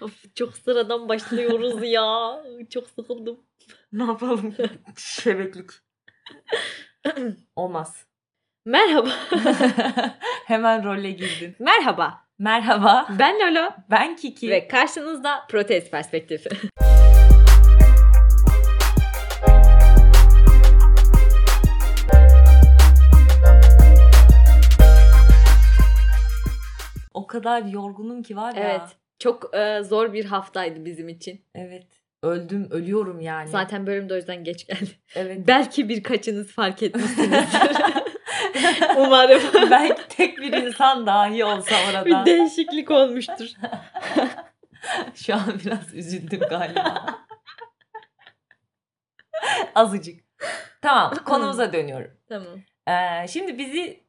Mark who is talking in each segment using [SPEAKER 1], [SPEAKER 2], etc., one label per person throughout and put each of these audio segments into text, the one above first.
[SPEAKER 1] Of, çok sıradan başlıyoruz ya. Çok sıkıldım.
[SPEAKER 2] Ne yapalım? Şebeklik. Olmaz.
[SPEAKER 1] Merhaba.
[SPEAKER 2] Hemen role girdin.
[SPEAKER 1] Merhaba.
[SPEAKER 2] Merhaba.
[SPEAKER 1] Ben Lolo.
[SPEAKER 2] Ben Kiki.
[SPEAKER 1] Ve karşınızda protez perspektifi.
[SPEAKER 2] O kadar yorgunum ki var ya.
[SPEAKER 1] evet. Çok e, zor bir haftaydı bizim için.
[SPEAKER 2] Evet. Öldüm, ölüyorum yani.
[SPEAKER 1] Zaten bölüm de o yüzden geç geldi.
[SPEAKER 2] Evet.
[SPEAKER 1] Belki birkaçınız fark etmişsinizdir. Umarım.
[SPEAKER 2] Belki tek bir insan dahi olsa orada.
[SPEAKER 1] bir değişiklik olmuştur.
[SPEAKER 2] Şu an biraz üzüldüm galiba. Azıcık. Tamam konumuza dönüyorum.
[SPEAKER 1] Tamam.
[SPEAKER 2] Ee, şimdi bizi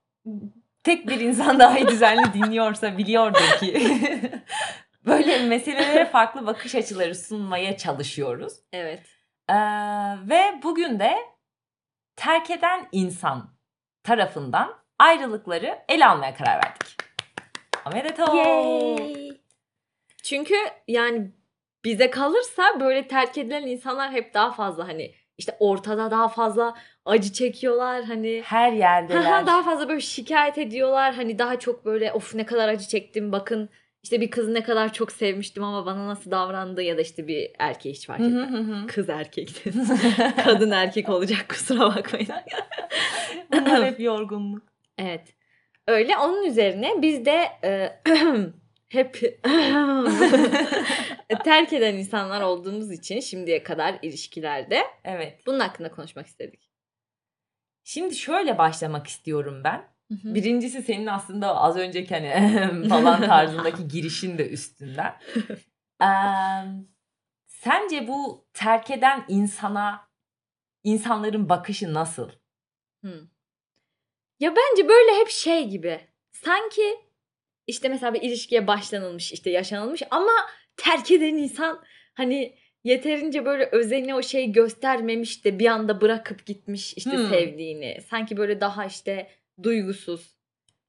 [SPEAKER 2] tek bir insan dahi düzenli dinliyorsa biliyordur ki böyle meselelere farklı bakış açıları sunmaya çalışıyoruz.
[SPEAKER 1] Evet.
[SPEAKER 2] Ee, ve bugün de terk eden insan tarafından ayrılıkları ele almaya karar verdik. Amedeto.
[SPEAKER 1] Yay. Çünkü yani bize kalırsa böyle terk edilen insanlar hep daha fazla hani işte ortada daha fazla acı çekiyorlar hani
[SPEAKER 2] Her yerdeler.
[SPEAKER 1] daha fazla böyle şikayet ediyorlar hani daha çok böyle of ne kadar acı çektim bakın işte bir kızı ne kadar çok sevmiştim ama bana nasıl davrandı ya da işte bir erkeği hiç fark etmez. Kız erkek. Kadın erkek olacak kusura bakmayın.
[SPEAKER 2] Bunlar hep yorgunluk.
[SPEAKER 1] Evet. Öyle onun üzerine biz de e, hep terk eden insanlar olduğumuz için şimdiye kadar ilişkilerde
[SPEAKER 2] Evet.
[SPEAKER 1] bunun hakkında konuşmak istedik.
[SPEAKER 2] Şimdi şöyle başlamak istiyorum ben. Birincisi senin aslında az önceki hani falan tarzındaki girişin de üstünden. Eee, sence bu terk eden insana insanların bakışı nasıl?
[SPEAKER 1] Hı. Ya bence böyle hep şey gibi. Sanki işte mesela bir ilişkiye başlanılmış, işte yaşanılmış ama terk eden insan hani yeterince böyle özeni o şeyi göstermemiş de bir anda bırakıp gitmiş işte
[SPEAKER 2] Hmm.
[SPEAKER 1] sevdiğini. Sanki böyle daha işte duygusuz.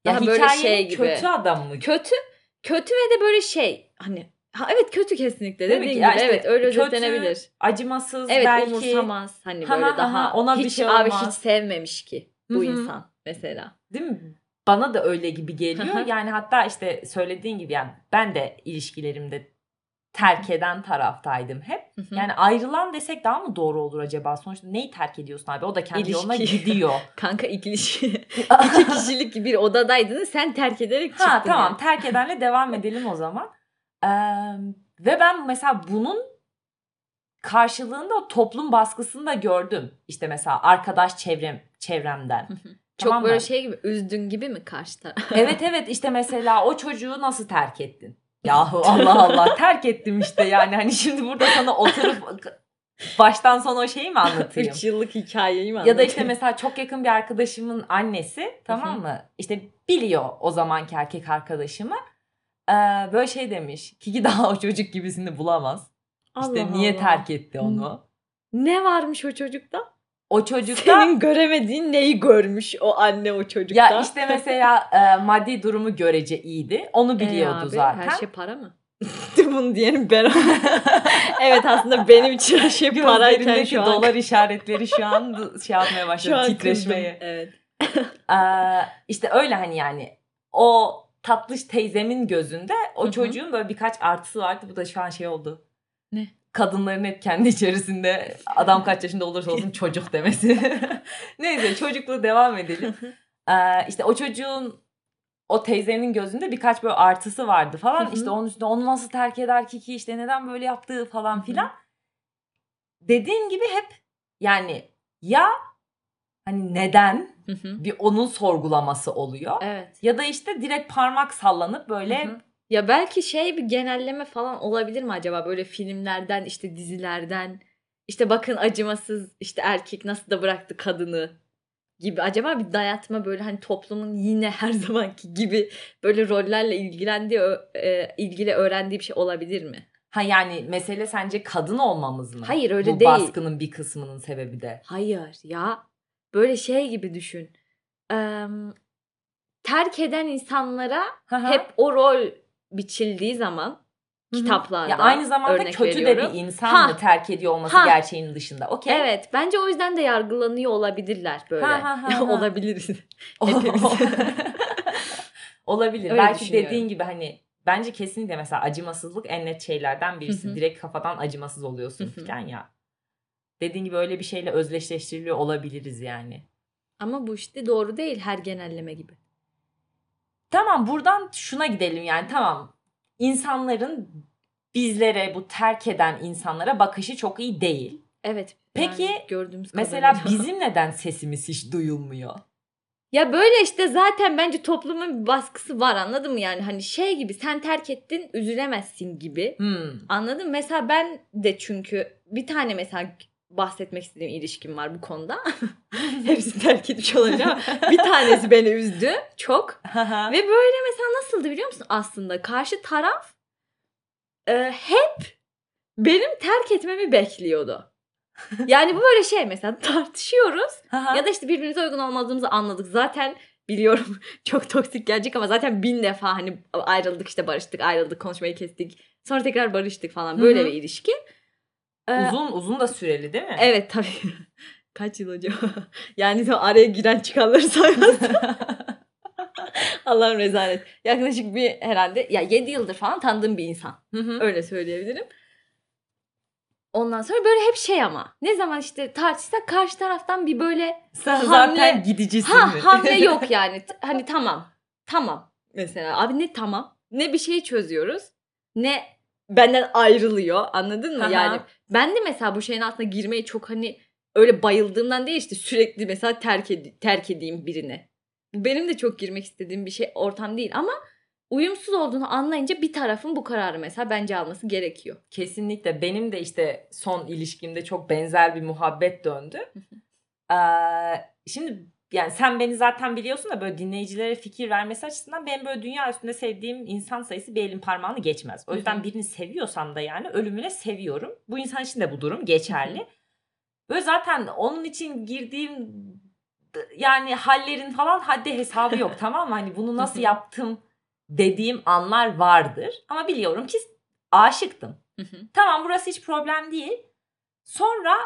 [SPEAKER 2] Ya
[SPEAKER 1] Daha böyle şey gibi.
[SPEAKER 2] kötü adam mı?
[SPEAKER 1] Kötü, kötü ve de böyle şey hani ha evet kötü kesinlikle
[SPEAKER 2] Ya
[SPEAKER 1] gibi
[SPEAKER 2] işte
[SPEAKER 1] evet öyle
[SPEAKER 2] kötü,
[SPEAKER 1] özetlenebilir.
[SPEAKER 2] Acımasız
[SPEAKER 1] Evet
[SPEAKER 2] belki.
[SPEAKER 1] umursamaz hani
[SPEAKER 2] Ha,
[SPEAKER 1] böyle
[SPEAKER 2] ha,
[SPEAKER 1] daha
[SPEAKER 2] ha, ona bir
[SPEAKER 1] hiç
[SPEAKER 2] şey
[SPEAKER 1] abi
[SPEAKER 2] olmaz.
[SPEAKER 1] hiç sevmemiş ki bu
[SPEAKER 2] Hı hı.
[SPEAKER 1] insan mesela.
[SPEAKER 2] Değil mi? Bana da öyle gibi geliyor. Yani hatta işte söylediğin gibi yani ben de ilişkilerimde terk eden taraftaydım hep.
[SPEAKER 1] Hı hı.
[SPEAKER 2] Yani ayrılan desek daha mı doğru olur acaba? Sonuçta neyi terk ediyorsun abi? O da kendi yoluna
[SPEAKER 1] İlişki.
[SPEAKER 2] gidiyor.
[SPEAKER 1] Kanka iki, kişi, iki kişilik bir odadaydın sen terk ederek çıktın.
[SPEAKER 2] ha tamam
[SPEAKER 1] yani.
[SPEAKER 2] terk edenle devam edelim o zaman. Ee, ve ben mesela bunun karşılığında toplum baskısını da gördüm. İşte mesela arkadaş çevrem çevremden.
[SPEAKER 1] Çok
[SPEAKER 2] Tamam mı?
[SPEAKER 1] böyle şey gibi üzdün gibi mi karşı taraf?
[SPEAKER 2] Evet evet işte mesela o çocuğu nasıl terk ettin? Yahu Allah Allah terk ettim işte yani hani şimdi burada sana oturup baştan sona o şeyi mi anlatayım?
[SPEAKER 1] 3 yıllık hikayeyi mi
[SPEAKER 2] Ya da işte
[SPEAKER 1] anlatayım?
[SPEAKER 2] mesela çok yakın bir arkadaşımın annesi tamam mı? İşte biliyor o zamanki erkek arkadaşımı. Ee, böyle şey demiş. Kiki daha o çocuk gibisini bulamaz. İşte
[SPEAKER 1] Allah
[SPEAKER 2] niye
[SPEAKER 1] Allah.
[SPEAKER 2] terk etti onu?
[SPEAKER 1] Ne varmış o çocukta?
[SPEAKER 2] O çocukta
[SPEAKER 1] Senin göremediğin neyi görmüş o anne o çocukta?
[SPEAKER 2] ya işte mesela e, maddi durumu görece iyiydi. Onu
[SPEAKER 1] E
[SPEAKER 2] biliyordu
[SPEAKER 1] abi,
[SPEAKER 2] zaten.
[SPEAKER 1] Her şey para mı? Bunu diyelim ben. evet aslında benim için her şey parayken şu an.
[SPEAKER 2] dolar işaretleri şu an şey yapmaya
[SPEAKER 1] şu
[SPEAKER 2] başladı
[SPEAKER 1] an
[SPEAKER 2] titreşmeye.
[SPEAKER 1] Evet.
[SPEAKER 2] Ee, işte öyle hani yani o tatlış teyzemin gözünde o
[SPEAKER 1] Hı hı.
[SPEAKER 2] çocuğun böyle birkaç artısı vardı. Bu da şu an şey oldu.
[SPEAKER 1] Ne?
[SPEAKER 2] Kadınların hep kendi içerisinde adam kaç yaşında olursa olsun çocuk demesi. Neyse çocukluğu devam edelim. Ee, işte o çocuğun o teyzenin gözünde birkaç böyle artısı vardı falan. İşte onun üstüne onu nasıl terk eder ki ki işte neden böyle yaptığı falan filan. Dediğin gibi hep yani ya hani neden bir onun sorgulaması oluyor.
[SPEAKER 1] evet.
[SPEAKER 2] Ya da işte direkt parmak sallanıp böyle.
[SPEAKER 1] Ya belki şey bir genelleme falan olabilir mi acaba böyle filmlerden işte dizilerden işte bakın acımasız işte erkek nasıl da bıraktı kadını gibi acaba bir dayatma böyle hani toplumun yine her zamanki gibi böyle rollerle ilgilendiği e, ilgili öğrendiği bir şey olabilir mi?
[SPEAKER 2] ha yani mesele sence kadın olmamız mı?
[SPEAKER 1] Hayır öyle
[SPEAKER 2] Bu
[SPEAKER 1] değil.
[SPEAKER 2] baskının bir kısmının sebebi de.
[SPEAKER 1] Hayır ya böyle şey gibi düşün. Eee, terk eden insanlara hep o rol biçildiği zaman kitaplarda.
[SPEAKER 2] Ya aynı zamanda
[SPEAKER 1] örnek
[SPEAKER 2] kötü
[SPEAKER 1] veriyorum.
[SPEAKER 2] de bir insan
[SPEAKER 1] Ha.
[SPEAKER 2] mı terk ediyor olması
[SPEAKER 1] Ha.
[SPEAKER 2] gerçeğinin dışında. Okey.
[SPEAKER 1] Evet bence o yüzden de yargılanıyor olabilirler böyle.
[SPEAKER 2] Ha, ha, ha, ha.
[SPEAKER 1] Olabiliriz.
[SPEAKER 2] Olabilir.
[SPEAKER 1] Öyle
[SPEAKER 2] Belki dediğin gibi hani bence kesinlikle mesela acımasızlık en net şeylerden birisi.
[SPEAKER 1] Hı hı.
[SPEAKER 2] Direkt kafadan acımasız oluyorsun
[SPEAKER 1] Hı hı.
[SPEAKER 2] falan ya. Dediğin gibi öyle bir şeyle özdeşleştiriliyor olabiliriz yani.
[SPEAKER 1] Ama bu işte doğru değil her genelleme gibi.
[SPEAKER 2] Tamam buradan şuna gidelim yani tamam. İnsanların bizlere bu terk eden insanlara bakışı çok iyi değil.
[SPEAKER 1] Evet.
[SPEAKER 2] Peki,
[SPEAKER 1] yani gördüğümüz
[SPEAKER 2] Mesela
[SPEAKER 1] kadarıyla.
[SPEAKER 2] bizim neden sesimiz hiç duyulmuyor?
[SPEAKER 1] Ya böyle işte zaten bence toplumun bir baskısı var anladın mı? Yani hani şey gibi sen terk ettin üzülemezsin gibi.
[SPEAKER 2] Hmm.
[SPEAKER 1] Anladın mı? Mesela ben de çünkü bir tane mesela bahsetmek istediğim ilişkim var bu konuda. Hepsini terk etmiş ama bir tanesi beni üzdü çok. Ve böyle mesela nasıldı biliyor musun aslında? Karşı taraf e, hep benim terk etmemi bekliyordu. Yani bu böyle şey mesela tartışıyoruz ya da işte birbirimize uygun olmadığımızı anladık. Zaten biliyorum çok toksik gelecek ama zaten bin defa hani ayrıldık işte barıştık ayrıldık konuşmayı kestik. Sonra tekrar barıştık falan böyle bir ilişki. Ee,
[SPEAKER 2] uzun uzun da süreli değil mi?
[SPEAKER 1] Evet tabii. Kaç yıl hocam? yani araya giren çıkanları saymazsam. Allah'ım rezalet. Yaklaşık bir herhalde ya 7 yıldır falan tanıdığım bir insan.
[SPEAKER 2] Hı hı.
[SPEAKER 1] Öyle söyleyebilirim. Ondan sonra böyle hep şey ama ne zaman işte tartışsak karşı taraftan bir böyle
[SPEAKER 2] Sen
[SPEAKER 1] Hamle-
[SPEAKER 2] zaten gidicisin
[SPEAKER 1] ha
[SPEAKER 2] mi?
[SPEAKER 1] hamle yok yani. Hani tamam. Tamam. Mesela abi ne tamam? Ne bir şeyi çözüyoruz. Ne benden ayrılıyor. Anladın mı?
[SPEAKER 2] Aha.
[SPEAKER 1] Yani ben de mesela bu şeyin altına girmeyi çok hani öyle bayıldığımdan değil işte sürekli mesela terk, ed- terk edeyim birini. Bu benim de çok girmek istediğim bir şey ortam değil ama uyumsuz olduğunu anlayınca bir tarafın bu kararı mesela bence alması gerekiyor.
[SPEAKER 2] Kesinlikle benim de işte son ilişkimde çok benzer bir muhabbet döndü. Ee, şimdi yani sen beni zaten biliyorsun da böyle dinleyicilere fikir vermesi açısından benim böyle dünya üstünde sevdiğim insan sayısı bir elin parmağını geçmez. O yüzden birini seviyorsam da yani ölümüne seviyorum. Bu insan için de bu durum geçerli. Böyle zaten onun için girdiğim yani hallerin falan haddi hesabı yok tamam mı? Hani bunu nasıl yaptım dediğim anlar vardır. Ama biliyorum ki aşıktım. Tamam burası hiç problem değil. Sonra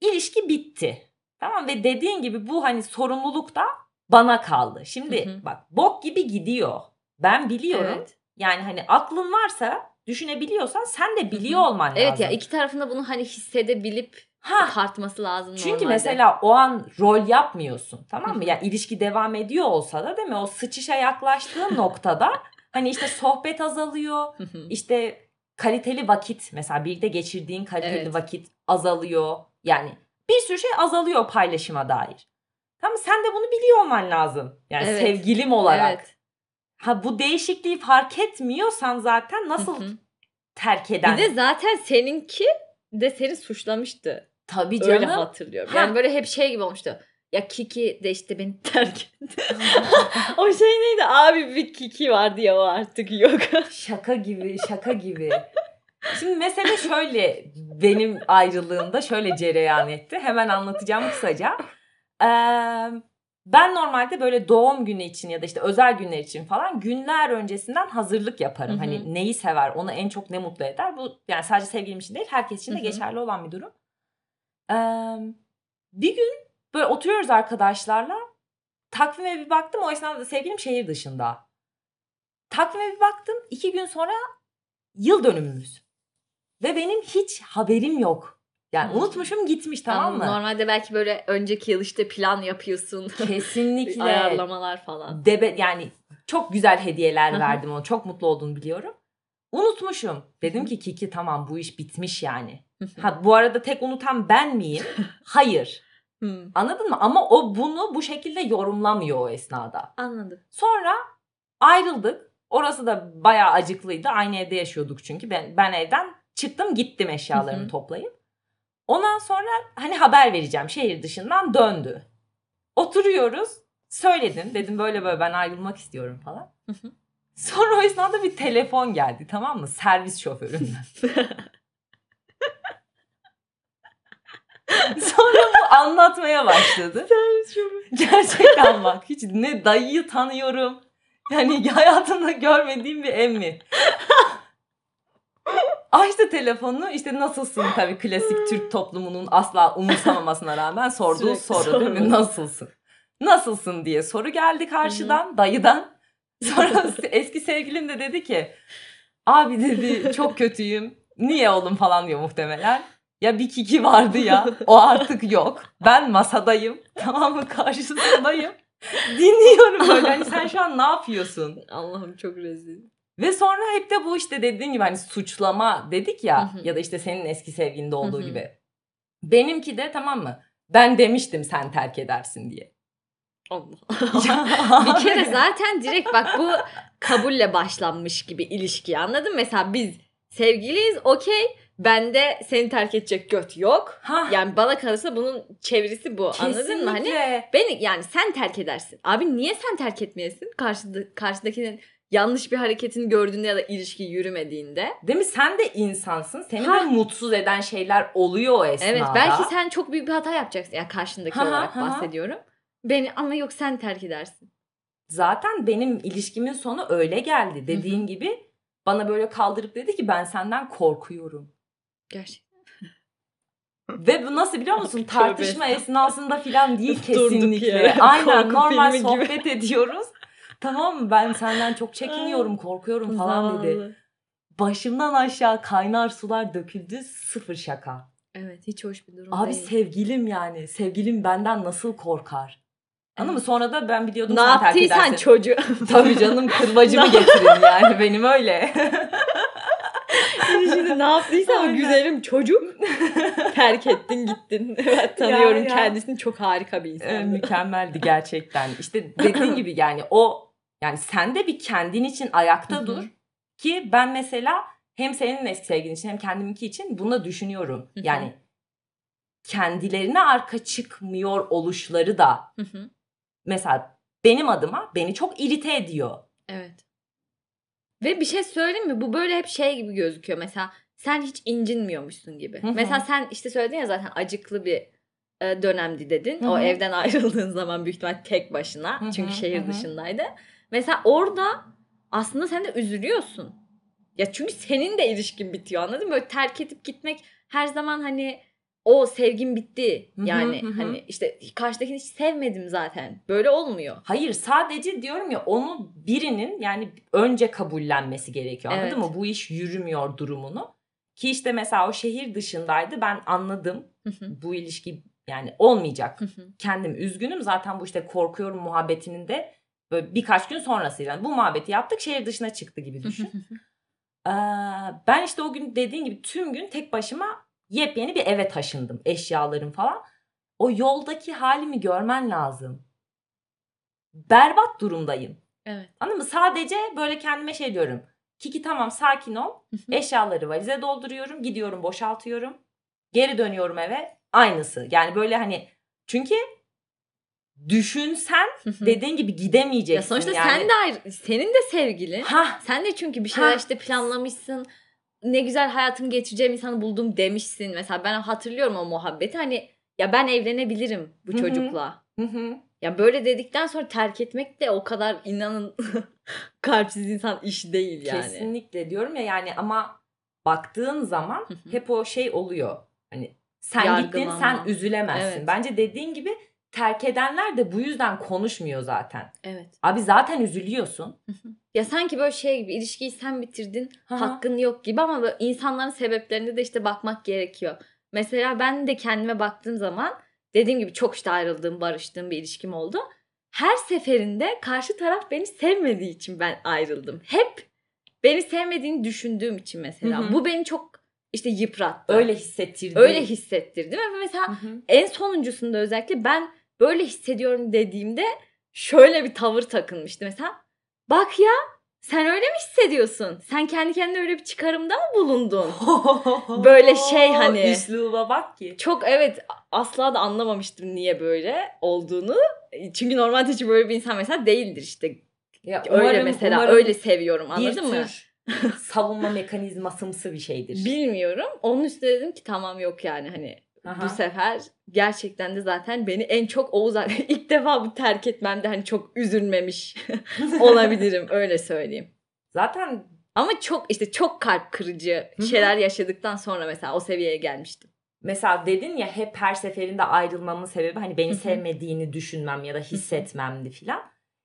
[SPEAKER 2] ilişki bitti. Tamam ve dediğin gibi bu hani sorumluluk da bana kaldı. Şimdi
[SPEAKER 1] Hı hı.
[SPEAKER 2] bak bok gibi gidiyor. Ben biliyorum.
[SPEAKER 1] Evet.
[SPEAKER 2] Yani hani aklın varsa düşünebiliyorsan sen de biliyor
[SPEAKER 1] Hı hı.
[SPEAKER 2] olman
[SPEAKER 1] Evet
[SPEAKER 2] lazım.
[SPEAKER 1] ya iki tarafında bunu hani hissedebilip
[SPEAKER 2] ha,
[SPEAKER 1] tartması lazım
[SPEAKER 2] çünkü
[SPEAKER 1] normalde.
[SPEAKER 2] mesela o an rol yapmıyorsun tamam mı?
[SPEAKER 1] hı.
[SPEAKER 2] Yani ilişki devam ediyor olsa da değil mi? O sıçışa yaklaştığın noktada hani işte sohbet azalıyor. İşte kaliteli vakit mesela birlikte geçirdiğin kaliteli
[SPEAKER 1] Evet.
[SPEAKER 2] vakit azalıyor. Yani bir sürü şey azalıyor paylaşıma dair. Tamam sen de bunu biliyor olman lazım. Yani
[SPEAKER 1] Evet.
[SPEAKER 2] sevgilim olarak.
[SPEAKER 1] Evet.
[SPEAKER 2] Ha bu değişikliği fark etmiyorsan zaten nasıl
[SPEAKER 1] Hı hı.
[SPEAKER 2] terk eden?
[SPEAKER 1] Bir de zaten seninki de seni suçlamıştı.
[SPEAKER 2] tabii
[SPEAKER 1] Öyle
[SPEAKER 2] canım.
[SPEAKER 1] hatırlıyorum.
[SPEAKER 2] Ha.
[SPEAKER 1] Yani böyle hep şey gibi olmuştu. Ya Kiki de işte beni terk etti. o şey neydi? Abi bir Kiki vardı ya o artık yok.
[SPEAKER 2] Şaka gibi, şaka gibi. Şimdi mesele şöyle benim ayrılığımda şöyle cereyan etti. Hemen anlatacağım kısaca. Ee, ben normalde böyle doğum günü için ya da işte özel günler için falan günler öncesinden hazırlık yaparım.
[SPEAKER 1] Hı hı.
[SPEAKER 2] Hani neyi sever, onu en çok ne mutlu eder. Bu yani sadece sevgilim için değil, herkes için de
[SPEAKER 1] Hı hı.
[SPEAKER 2] geçerli olan bir durum. Ee, bir gün böyle oturuyoruz arkadaşlarla. Takvime bir baktım. O esnada da sevgilim şehir dışında. Takvime bir baktım. iki gün sonra yıl dönümümüz. Ve benim hiç haberim yok. Yani unutmuşum gitmiş tamam mı?
[SPEAKER 1] Normalde belki böyle önceki yıl işte plan yapıyorsun.
[SPEAKER 2] Kesinlikle.
[SPEAKER 1] Ayarlamalar falan.
[SPEAKER 2] Debe, yani çok güzel hediyeler verdim ona. Çok mutlu olduğunu biliyorum. Unutmuşum. Dedim ki Kiki tamam bu iş bitmiş yani. Ha bu arada tek unutan ben miyim? Hayır. Anladın mı? Ama o bunu bu şekilde yorumlamıyor o esnada.
[SPEAKER 1] Anladım.
[SPEAKER 2] Sonra ayrıldık. Orası da bayağı acıklıydı. Aynı evde yaşıyorduk çünkü. Ben, ben evden çıktım gittim eşyalarımı toplayıp. Ondan sonra hani haber vereceğim. Şehir dışından döndü. Oturuyoruz. Söyledim. Dedim böyle böyle ben ayrılmak istiyorum falan. Sonra o esnada bir telefon geldi tamam mı? Servis şoföründen. Sonra bu anlatmaya başladı. Gerçekten bak hiç ne dayıyı tanıyorum. Yani hayatımda görmediğim bir emmi. Açtı telefonunu işte nasılsın tabii klasik Türk toplumunun asla umursamamasına rağmen sorduğu soru değil mi? Nasılsın? Nasılsın diye soru geldi karşıdan dayıdan. Sonra eski sevgilim de dedi ki abi dedi çok kötüyüm. Niye oğlum falan diyor muhtemelen. Ya bir kiki vardı ya o artık yok. Ben masadayım tamam mı karşısındayım. Dinliyorum böyle hani sen şu an ne yapıyorsun?
[SPEAKER 1] Allah'ım çok rezil.
[SPEAKER 2] Ve sonra hep de bu işte dediğin gibi hani suçlama dedik ya
[SPEAKER 1] Hı hı.
[SPEAKER 2] ya da işte senin eski sevgilinde olduğu
[SPEAKER 1] Hı hı.
[SPEAKER 2] gibi. Benimki de tamam mı? Ben demiştim sen terk edersin diye.
[SPEAKER 1] Allah. bir kere zaten direkt bak bu kabulle başlanmış gibi ilişki anladın mı? Mesela biz sevgiliyiz okey bende seni terk edecek göt yok.
[SPEAKER 2] Ha,
[SPEAKER 1] Yani bana kalırsa bunun çevirisi bu anladın mı? Hani
[SPEAKER 2] kesinlikle.
[SPEAKER 1] beni yani sen terk edersin. Abi niye sen terk etmeyesin? Karşıda, karşıdakinin yanlış bir hareketini gördüğünde ya da ilişki yürümediğinde.
[SPEAKER 2] Değil mi? Sen de insansın. Seni
[SPEAKER 1] Ha.
[SPEAKER 2] de mutsuz eden şeyler oluyor o esnada.
[SPEAKER 1] Evet belki sen çok büyük bir hata yapacaksın. Yani karşındaki
[SPEAKER 2] Ha
[SPEAKER 1] olarak
[SPEAKER 2] ha
[SPEAKER 1] bahsediyorum. Beni ama yok sen terk edersin.
[SPEAKER 2] Zaten benim ilişkimin sonu öyle geldi. Dediğin gibi bana böyle kaldırıp dedi ki ben senden korkuyorum.
[SPEAKER 1] Gerçekten.
[SPEAKER 2] Ve bu nasıl biliyor musun? Tartışma esnasında filan değil
[SPEAKER 1] Durduk
[SPEAKER 2] kesinlikle.
[SPEAKER 1] yere.
[SPEAKER 2] Aynen normal
[SPEAKER 1] filmi gibi.
[SPEAKER 2] sohbet ediyoruz. Tamam mı? Ben senden çok çekiniyorum, korkuyorum falan dedi. Başımdan aşağı kaynar sular döküldü. Sıfır şaka.
[SPEAKER 1] Evet hiç hoş bir durum
[SPEAKER 2] Abi
[SPEAKER 1] değil.
[SPEAKER 2] sevgilim yani. Sevgilim benden nasıl korkar? Anladın mı?
[SPEAKER 1] Evet.
[SPEAKER 2] Sonra da ben biliyordum
[SPEAKER 1] ne
[SPEAKER 2] sen terk
[SPEAKER 1] yaptıysan
[SPEAKER 2] edersin.
[SPEAKER 1] çocuğu.
[SPEAKER 2] Tabii canım kırbacımı getirin yani benim öyle.
[SPEAKER 1] Şimdi ne yaptıysan
[SPEAKER 2] Aynen.
[SPEAKER 1] güzelim çocuk. Terk ettin gittin. Evet tanıyorum
[SPEAKER 2] Ya, ya.
[SPEAKER 1] kendisini çok harika bir
[SPEAKER 2] Ee,
[SPEAKER 1] insan.
[SPEAKER 2] mükemmeldi gerçekten. İşte dediğin gibi yani o yani sen de bir kendin için ayakta
[SPEAKER 1] Hı hı.
[SPEAKER 2] dur ki ben mesela hem senin eski sevgilin için hem kendiminki için bunu düşünüyorum.
[SPEAKER 1] Hı hı.
[SPEAKER 2] Yani kendilerine arka çıkmıyor oluşları da
[SPEAKER 1] Hı hı.
[SPEAKER 2] mesela benim adıma beni çok irite ediyor.
[SPEAKER 1] evet. Ve bir şey söyleyeyim mi? Bu böyle hep şey gibi gözüküyor. Mesela sen hiç incinmiyormuşsun gibi.
[SPEAKER 2] Hı hı.
[SPEAKER 1] Mesela sen işte söyledin ya zaten acıklı bir e, dönemdi dedin.
[SPEAKER 2] Hı
[SPEAKER 1] O evden ayrıldığın zaman büyük ihtimal tek başına.
[SPEAKER 2] Hı hı,
[SPEAKER 1] Çünkü şehir
[SPEAKER 2] hı hı.
[SPEAKER 1] dışındaydı. Mesela orada aslında sen de üzülüyorsun. Ya çünkü senin de ilişkin bitiyor anladın mı? Böyle terk edip gitmek her zaman hani o sevgim bitti.
[SPEAKER 2] Hı,
[SPEAKER 1] Yani
[SPEAKER 2] hı hı.
[SPEAKER 1] hani işte karşıdakini hiç sevmedim zaten. Böyle olmuyor.
[SPEAKER 2] Hayır sadece diyorum ya onu birinin yani önce kabullenmesi gerekiyor anladın
[SPEAKER 1] Evet.
[SPEAKER 2] mı? Bu iş yürümüyor durumunu. Ki işte mesela o şehir dışındaydı ben anladım bu ilişki yani olmayacak. Kendim üzgünüm zaten bu işte korkuyorum muhabbetinin de böyle birkaç gün sonrasıyla bu muhabbeti yaptık şehir dışına çıktı gibi düşün. Ee, ben işte o gün dediğin gibi tüm gün tek başıma yepyeni bir eve taşındım eşyalarım falan. O yoldaki halimi görmen lazım. Berbat durumdayım.
[SPEAKER 1] evet.
[SPEAKER 2] Anladın mı? Sadece böyle kendime şey diyorum. Kiki tamam sakin ol. Eşyaları valize dolduruyorum. Gidiyorum boşaltıyorum. Geri dönüyorum eve. Aynısı. Yani böyle hani çünkü düşünsen dediğin gibi gidemeyeceksin.
[SPEAKER 1] Ya sonuçta
[SPEAKER 2] yani.
[SPEAKER 1] sen de ayrı, senin de sevgilin.
[SPEAKER 2] Hah,
[SPEAKER 1] Sen de çünkü bir şeyler
[SPEAKER 2] Ha.
[SPEAKER 1] işte planlamışsın. Ne güzel hayatımı geçireceğim insanı buldum demişsin. Mesela ben hatırlıyorum o muhabbeti. Hani ya ben evlenebilirim bu çocukla.
[SPEAKER 2] hı hı.
[SPEAKER 1] Ya böyle dedikten sonra terk etmek de o kadar inanın kalpsiz insan iş değil yani.
[SPEAKER 2] Kesinlikle diyorum ya yani ama baktığın zaman hep o şey oluyor. Hani sen gittin sen üzülemezsin.
[SPEAKER 1] Evet.
[SPEAKER 2] Bence dediğin gibi terk edenler de bu yüzden konuşmuyor zaten.
[SPEAKER 1] Evet.
[SPEAKER 2] Abi zaten üzülüyorsun.
[SPEAKER 1] Ya sanki böyle şey gibi ilişkiyi sen bitirdin
[SPEAKER 2] hı.
[SPEAKER 1] hakkın yok gibi ama böyle insanların sebeplerine de işte bakmak gerekiyor. Mesela ben de kendime baktığım zaman dediğim gibi çok işte ayrıldığım, barıştığım bir ilişkim oldu. Her seferinde karşı taraf beni sevmediği için ben ayrıldım. Hep beni sevmediğini düşündüğüm için mesela.
[SPEAKER 2] Hı hı.
[SPEAKER 1] Bu beni çok işte yıprattı.
[SPEAKER 2] Öyle hissettirdi.
[SPEAKER 1] Öyle hissettirdi ve mesela
[SPEAKER 2] Hı hı.
[SPEAKER 1] en sonuncusunda özellikle ben böyle hissediyorum dediğimde şöyle bir tavır takılmıştı mesela. Bak ya sen öyle mi hissediyorsun? Sen kendi kendine öyle bir çıkarımda mı bulundun? Böyle şey hani-
[SPEAKER 2] Üsluba bak ki.
[SPEAKER 1] Çok evet asla da anlamamıştım niye böyle olduğunu. Çünkü normalde hiç böyle bir insan mesela değildir işte.
[SPEAKER 2] Ya
[SPEAKER 1] öyle
[SPEAKER 2] umarım-
[SPEAKER 1] mesela
[SPEAKER 2] umarım
[SPEAKER 1] öyle seviyorum anladın mı?
[SPEAKER 2] savunma mekanizmasımsı bir şeydir.
[SPEAKER 1] Bilmiyorum. Onun üstüne dedim ki tamam yok yani hani
[SPEAKER 2] Aha.
[SPEAKER 1] bu sefer gerçekten de zaten beni en çok Oğuz ilk defa bu terk etmemde hani çok üzülmemiş olabilirim öyle söyleyeyim.
[SPEAKER 2] Zaten
[SPEAKER 1] Ama çok işte çok kalp kırıcı şeyler yaşadıktan sonra mesela o seviyeye gelmiştim.
[SPEAKER 2] Mesela dedin ya hep her seferinde ayrılmamın sebebi hani beni sevmediğini düşünmem ya da hissetmemdi filan.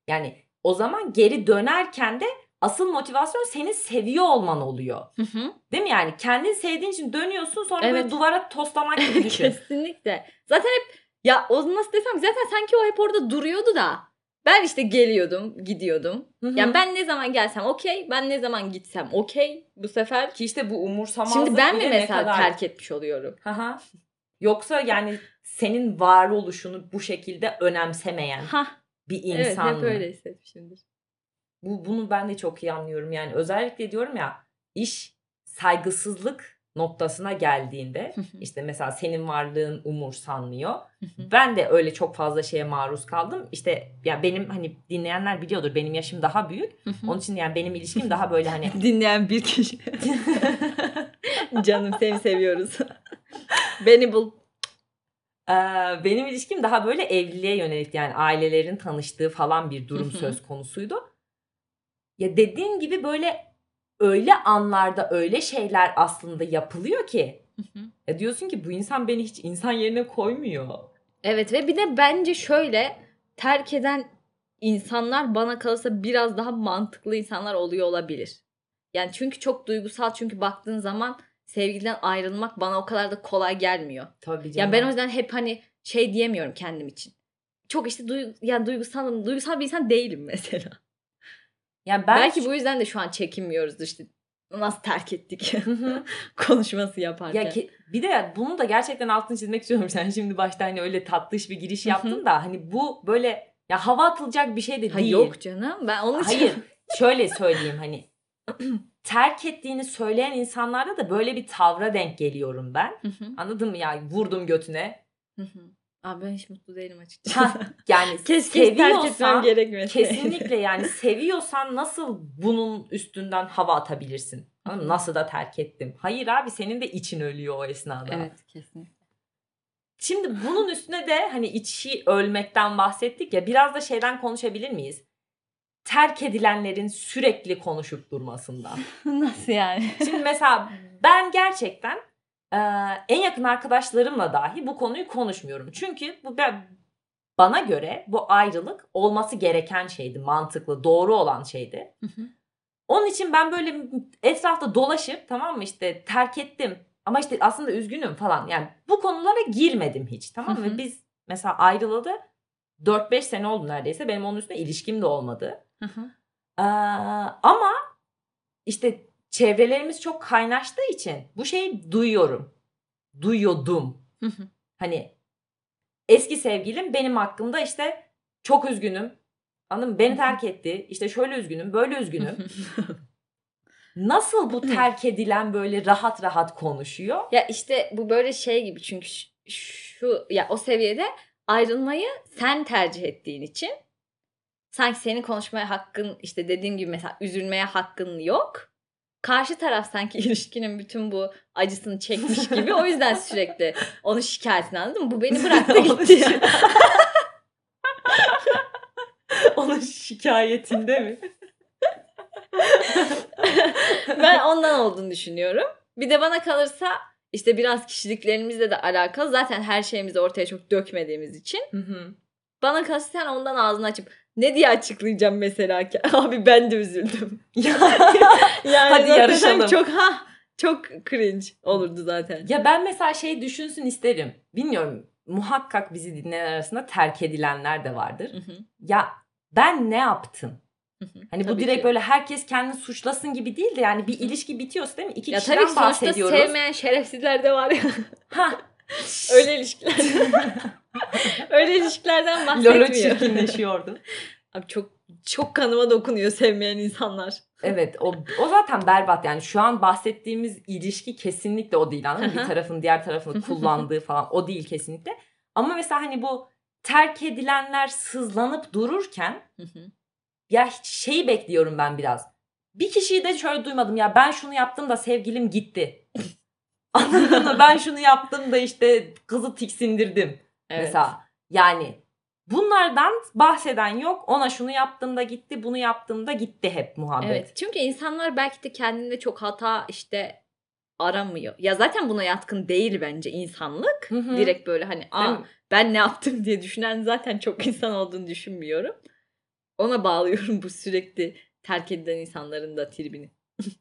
[SPEAKER 2] Yani o zaman geri dönerken de asıl motivasyon seni seviyor olman oluyor.
[SPEAKER 1] Hı hı.
[SPEAKER 2] Değil mi yani? Kendini sevdiğin için dönüyorsun sonra böyle
[SPEAKER 1] Evet.
[SPEAKER 2] duvara toslamak gibi düşün.
[SPEAKER 1] Kesinlikle. Zaten hep ya o nasıl desem zaten sanki o hep orada duruyordu da ben işte geliyordum, gidiyordum.
[SPEAKER 2] Hı hı.
[SPEAKER 1] Yani ben ne zaman gelsem okey, ben ne zaman gitsem okey. Bu sefer
[SPEAKER 2] Ki işte bu umursamazlık
[SPEAKER 1] şimdi ben mi mesela
[SPEAKER 2] kadar-
[SPEAKER 1] terk etmiş oluyorum?
[SPEAKER 2] Aha. Yoksa yani senin varoluşunu bu şekilde önemsemeyen
[SPEAKER 1] Ha,
[SPEAKER 2] bir
[SPEAKER 1] evet
[SPEAKER 2] insan
[SPEAKER 1] hep
[SPEAKER 2] mı?
[SPEAKER 1] öyle hissetmişimdir.
[SPEAKER 2] Bu, bunu ben de çok iyi anlıyorum. Yani özellikle diyorum ya iş saygısızlık noktasına geldiğinde işte mesela senin varlığın umursanmıyor. Ben de öyle çok fazla şeye maruz kaldım. İşte ya benim hani dinleyenler biliyordur benim yaşım daha büyük. Onun için yani benim ilişkim daha böyle hani
[SPEAKER 1] Dinleyen bir kişi. Canım seni seviyoruz. Beni bul.
[SPEAKER 2] Benim ilişkim daha böyle evliliğe yönelik yani ailelerin tanıştığı falan bir durum söz konusuydu. Ya dediğin gibi böyle öyle anlarda öyle şeyler aslında yapılıyor ki
[SPEAKER 1] Hı hı.
[SPEAKER 2] ya diyorsun ki bu insan beni hiç insan yerine koymuyor.
[SPEAKER 1] Evet ve bir de bence şöyle terk eden insanlar bana kalırsa biraz daha mantıklı insanlar oluyor olabilir. Yani çünkü çok duygusal çünkü baktığın zaman sevgiliden ayrılmak bana o kadar da kolay gelmiyor.
[SPEAKER 2] Tabii canım.
[SPEAKER 1] Yani ben o yüzden hep hani şey diyemiyorum kendim için. Çok işte duy, yani duygusalım. Duygusal bir insan değilim mesela.
[SPEAKER 2] Yani ben
[SPEAKER 1] Belki bu yüzden de şu an çekinmiyoruz işte nasıl terk ettik konuşması yaparken.
[SPEAKER 2] ya ki, bir de bunu da gerçekten altını çizmek istiyorum. Sen şimdi başta hani öyle tatlış bir giriş yaptın da hani bu böyle ya hava atılacak bir şey de
[SPEAKER 1] ha,
[SPEAKER 2] değil.
[SPEAKER 1] yok canım ben onun için
[SPEAKER 2] Hayır. Şöyle söyleyeyim hani terk ettiğini söyleyen insanlarda da böyle bir tavra denk geliyorum ben. Anladın mı ya? Vurdum götüne.
[SPEAKER 1] Abi ben hiç mutlu değilim açıkçası.
[SPEAKER 2] Ha, yani
[SPEAKER 1] Keşke terk etmem
[SPEAKER 2] seviyorsan kesinlikle yani seviyorsan nasıl bunun üstünden hava atabilirsin? Nasıl da terk ettim. Hayır abi senin de için ölüyor o esnada.
[SPEAKER 1] Evet kesinlikle.
[SPEAKER 2] Şimdi bunun üstüne de hani içi ölmekten bahsettik ya biraz da şeyden konuşabilir miyiz? Terk edilenlerin sürekli konuşup durmasından.
[SPEAKER 1] Nasıl yani?
[SPEAKER 2] Şimdi mesela ben gerçekten e, en yakın arkadaşlarımla dahi bu konuyu konuşmuyorum. Çünkü bu ben, bana göre bu ayrılık olması gereken şeydi. Mantıklı, doğru olan şeydi. Onun için ben böyle etrafta dolaşıp tamam mı işte terk ettim ama işte aslında üzgünüm falan. Yani bu konulara girmedim hiç tamam mı?
[SPEAKER 1] Hı hı.
[SPEAKER 2] Ve biz mesela ayrılalı 4-5 sene oldu neredeyse. Benim onun üstüne ilişkim de olmadı. Ee, ama işte çevrelerimiz çok kaynaştığı için bu şeyi duyuyorum. Duyuyordum. Hani eski sevgilim benim hakkımda işte çok üzgünüm. Anladın mı? Beni terk etti. İşte şöyle üzgünüm, böyle üzgünüm. Nasıl bu terk edilen böyle rahat rahat konuşuyor?
[SPEAKER 1] ya işte bu böyle şey gibi çünkü şu ya o seviyede ayrılmayı sen tercih ettiğin için sanki senin konuşmaya hakkın işte dediğim gibi mesela üzülmeye hakkın yok. Karşı taraf sanki ilişkinin bütün bu acısını çekmiş gibi o yüzden sürekli onun şikayetini anladın mı? Bu beni bıraktı gitti.
[SPEAKER 2] Onun şikayetinde mi?
[SPEAKER 1] ben ondan olduğunu düşünüyorum. Bir de bana kalırsa işte biraz kişiliklerimizle de alakalı. Zaten her şeyimizi ortaya çok dökmediğimiz için.
[SPEAKER 2] Hı hı.
[SPEAKER 1] Bana kalırsa sen ondan ağzını açıp ne diye açıklayacağım mesela ki? Abi ben de üzüldüm. yani
[SPEAKER 2] Hadi
[SPEAKER 1] zaten
[SPEAKER 2] yarışalım.
[SPEAKER 1] Çok ha çok cringe olurdu zaten.
[SPEAKER 2] Ya ben mesela şey düşünsün isterim. Bilmiyorum muhakkak bizi dinleyen arasında terk edilenler de vardır.
[SPEAKER 1] Hı hı,
[SPEAKER 2] Ya ben ne yaptım?
[SPEAKER 1] hı hı.
[SPEAKER 2] Hani bu
[SPEAKER 1] Tabii
[SPEAKER 2] direkt
[SPEAKER 1] ki.
[SPEAKER 2] böyle herkes kendini suçlasın gibi değil de yani bir ilişki bitiyorsa değil mi? İki
[SPEAKER 1] ya
[SPEAKER 2] kişiden
[SPEAKER 1] tabii ki sonuçta
[SPEAKER 2] bahsediyoruz.
[SPEAKER 1] sevmeyen şerefsizler de var ya.
[SPEAKER 2] Ha.
[SPEAKER 1] Öyle ilişkiler. Öyle ilişkilerden
[SPEAKER 2] Lolo
[SPEAKER 1] bahsetmiyor.
[SPEAKER 2] çirkinleşiyordu.
[SPEAKER 1] Abi çok çok kanıma dokunuyor sevmeyen insanlar.
[SPEAKER 2] Evet o, o zaten berbat yani şu an bahsettiğimiz ilişki kesinlikle o değil anladın mı? Bir tarafın diğer tarafını kullandığı falan o değil kesinlikle. Ama mesela hani bu terk edilenler sızlanıp dururken ya hiç şeyi bekliyorum ben biraz. Bir kişiyi de şöyle duymadım ya ben şunu yaptım da sevgilim gitti. Anladın mı? Ben şunu yaptım da işte kızı tiksindirdim.
[SPEAKER 1] Evet.
[SPEAKER 2] Mesela yani Bunlardan bahseden yok. Ona şunu yaptığımda gitti, bunu yaptığımda gitti hep muhabbet.
[SPEAKER 1] Evet. Çünkü insanlar belki de kendinde çok hata işte aramıyor. Ya zaten buna yatkın değil bence insanlık.
[SPEAKER 2] Hı hı.
[SPEAKER 1] Direkt böyle hani Aa, ben ne yaptım diye düşünen zaten çok insan olduğunu düşünmüyorum. Ona bağlıyorum bu sürekli terk edilen insanların da tribini.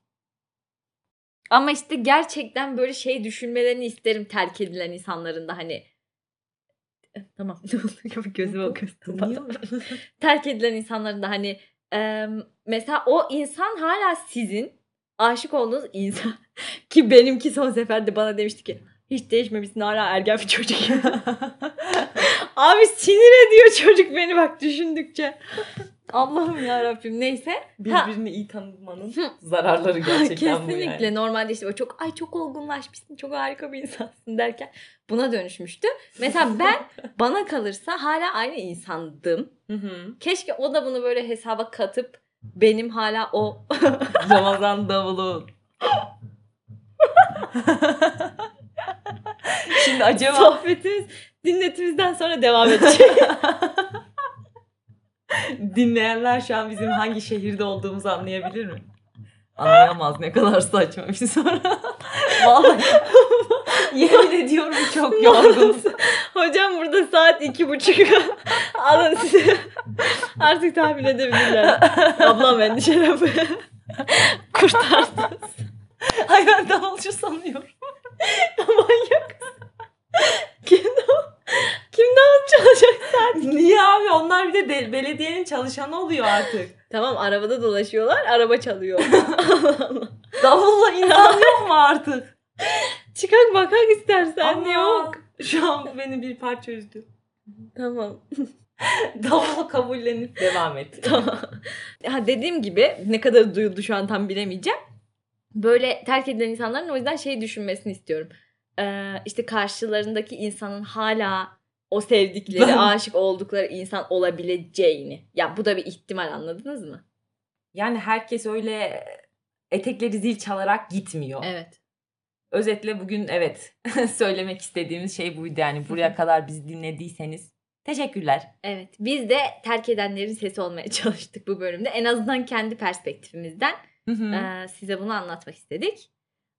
[SPEAKER 1] Ama işte gerçekten böyle şey düşünmelerini isterim terk edilen insanların da hani tamam gözüme bakıyorsun.
[SPEAKER 2] Dinliyorum.
[SPEAKER 1] terk edilen insanların da hani e, mesela o insan hala sizin aşık olduğunuz insan ki benimki son seferde bana demişti ki hiç değişmemişsin hala ergen bir çocuk. Abi sinir ediyor çocuk beni bak düşündükçe. Allah'ım ya Rabbim neyse. Ha,
[SPEAKER 2] Birbirini iyi tanımanın zararları gerçekten bu
[SPEAKER 1] Kesinlikle
[SPEAKER 2] yani.
[SPEAKER 1] normalde işte böyle çok ay çok olgunlaşmışsın çok harika bir insansın derken buna dönüşmüştü. Mesela ben bana kalırsa hala aynı insandım. Keşke o da bunu böyle hesaba katıp benim hala o
[SPEAKER 2] Ramazan davulu. Şimdi acaba
[SPEAKER 1] sohbetimiz dinletimizden sonra devam edecek.
[SPEAKER 2] Dinleyenler şu an bizim hangi şehirde olduğumuzu anlayabilir mi? Anlayamaz ne kadar saçma bir soru. Vallahi yemin ediyorum çok yorgunum.
[SPEAKER 1] Hocam burada saat iki buçuk. Alın size. Artık tahmin edebilirler. Ablam endişelenme. Kurtardınız.
[SPEAKER 2] Ay ben davulcu sanıyorum.
[SPEAKER 1] Manyak. Kim Kim davul çalacak?
[SPEAKER 2] Niye abi onlar bir de, de belediyenin çalışanı oluyor artık.
[SPEAKER 1] Tamam arabada dolaşıyorlar. Araba çalıyor.
[SPEAKER 2] Davulla insan yok mu artık?
[SPEAKER 1] Çıkak bakak istersen.
[SPEAKER 2] Ama
[SPEAKER 1] Yok.
[SPEAKER 2] Şu an beni bir parça üzdü.
[SPEAKER 1] Tamam.
[SPEAKER 2] Davulla kabullenip devam et.
[SPEAKER 1] Tamam. Ha dediğim gibi ne kadar duyuldu şu an tam bilemeyeceğim. Böyle terk edilen insanların o yüzden şey düşünmesini istiyorum. Ee, işte karşılarındaki insanın hala o sevdikleri, aşık oldukları insan olabileceğini. Ya bu da bir ihtimal anladınız mı?
[SPEAKER 2] Yani herkes öyle etekleri zil çalarak gitmiyor.
[SPEAKER 1] Evet.
[SPEAKER 2] Özetle bugün evet söylemek istediğimiz şey buydu yani buraya kadar bizi dinlediyseniz teşekkürler.
[SPEAKER 1] Evet. Biz de terk edenlerin sesi olmaya çalıştık bu bölümde. En azından kendi perspektifimizden e, size bunu anlatmak istedik.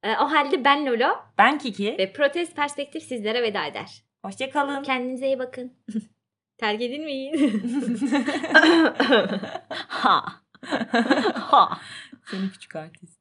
[SPEAKER 1] E, o halde ben Lolo
[SPEAKER 2] ben Kiki.
[SPEAKER 1] ve Protest Perspektif sizlere veda eder.
[SPEAKER 2] Hoşçakalın.
[SPEAKER 1] Kendinize iyi bakın. Terk edilmeyin. ha. ha.
[SPEAKER 2] Seni küçük artist.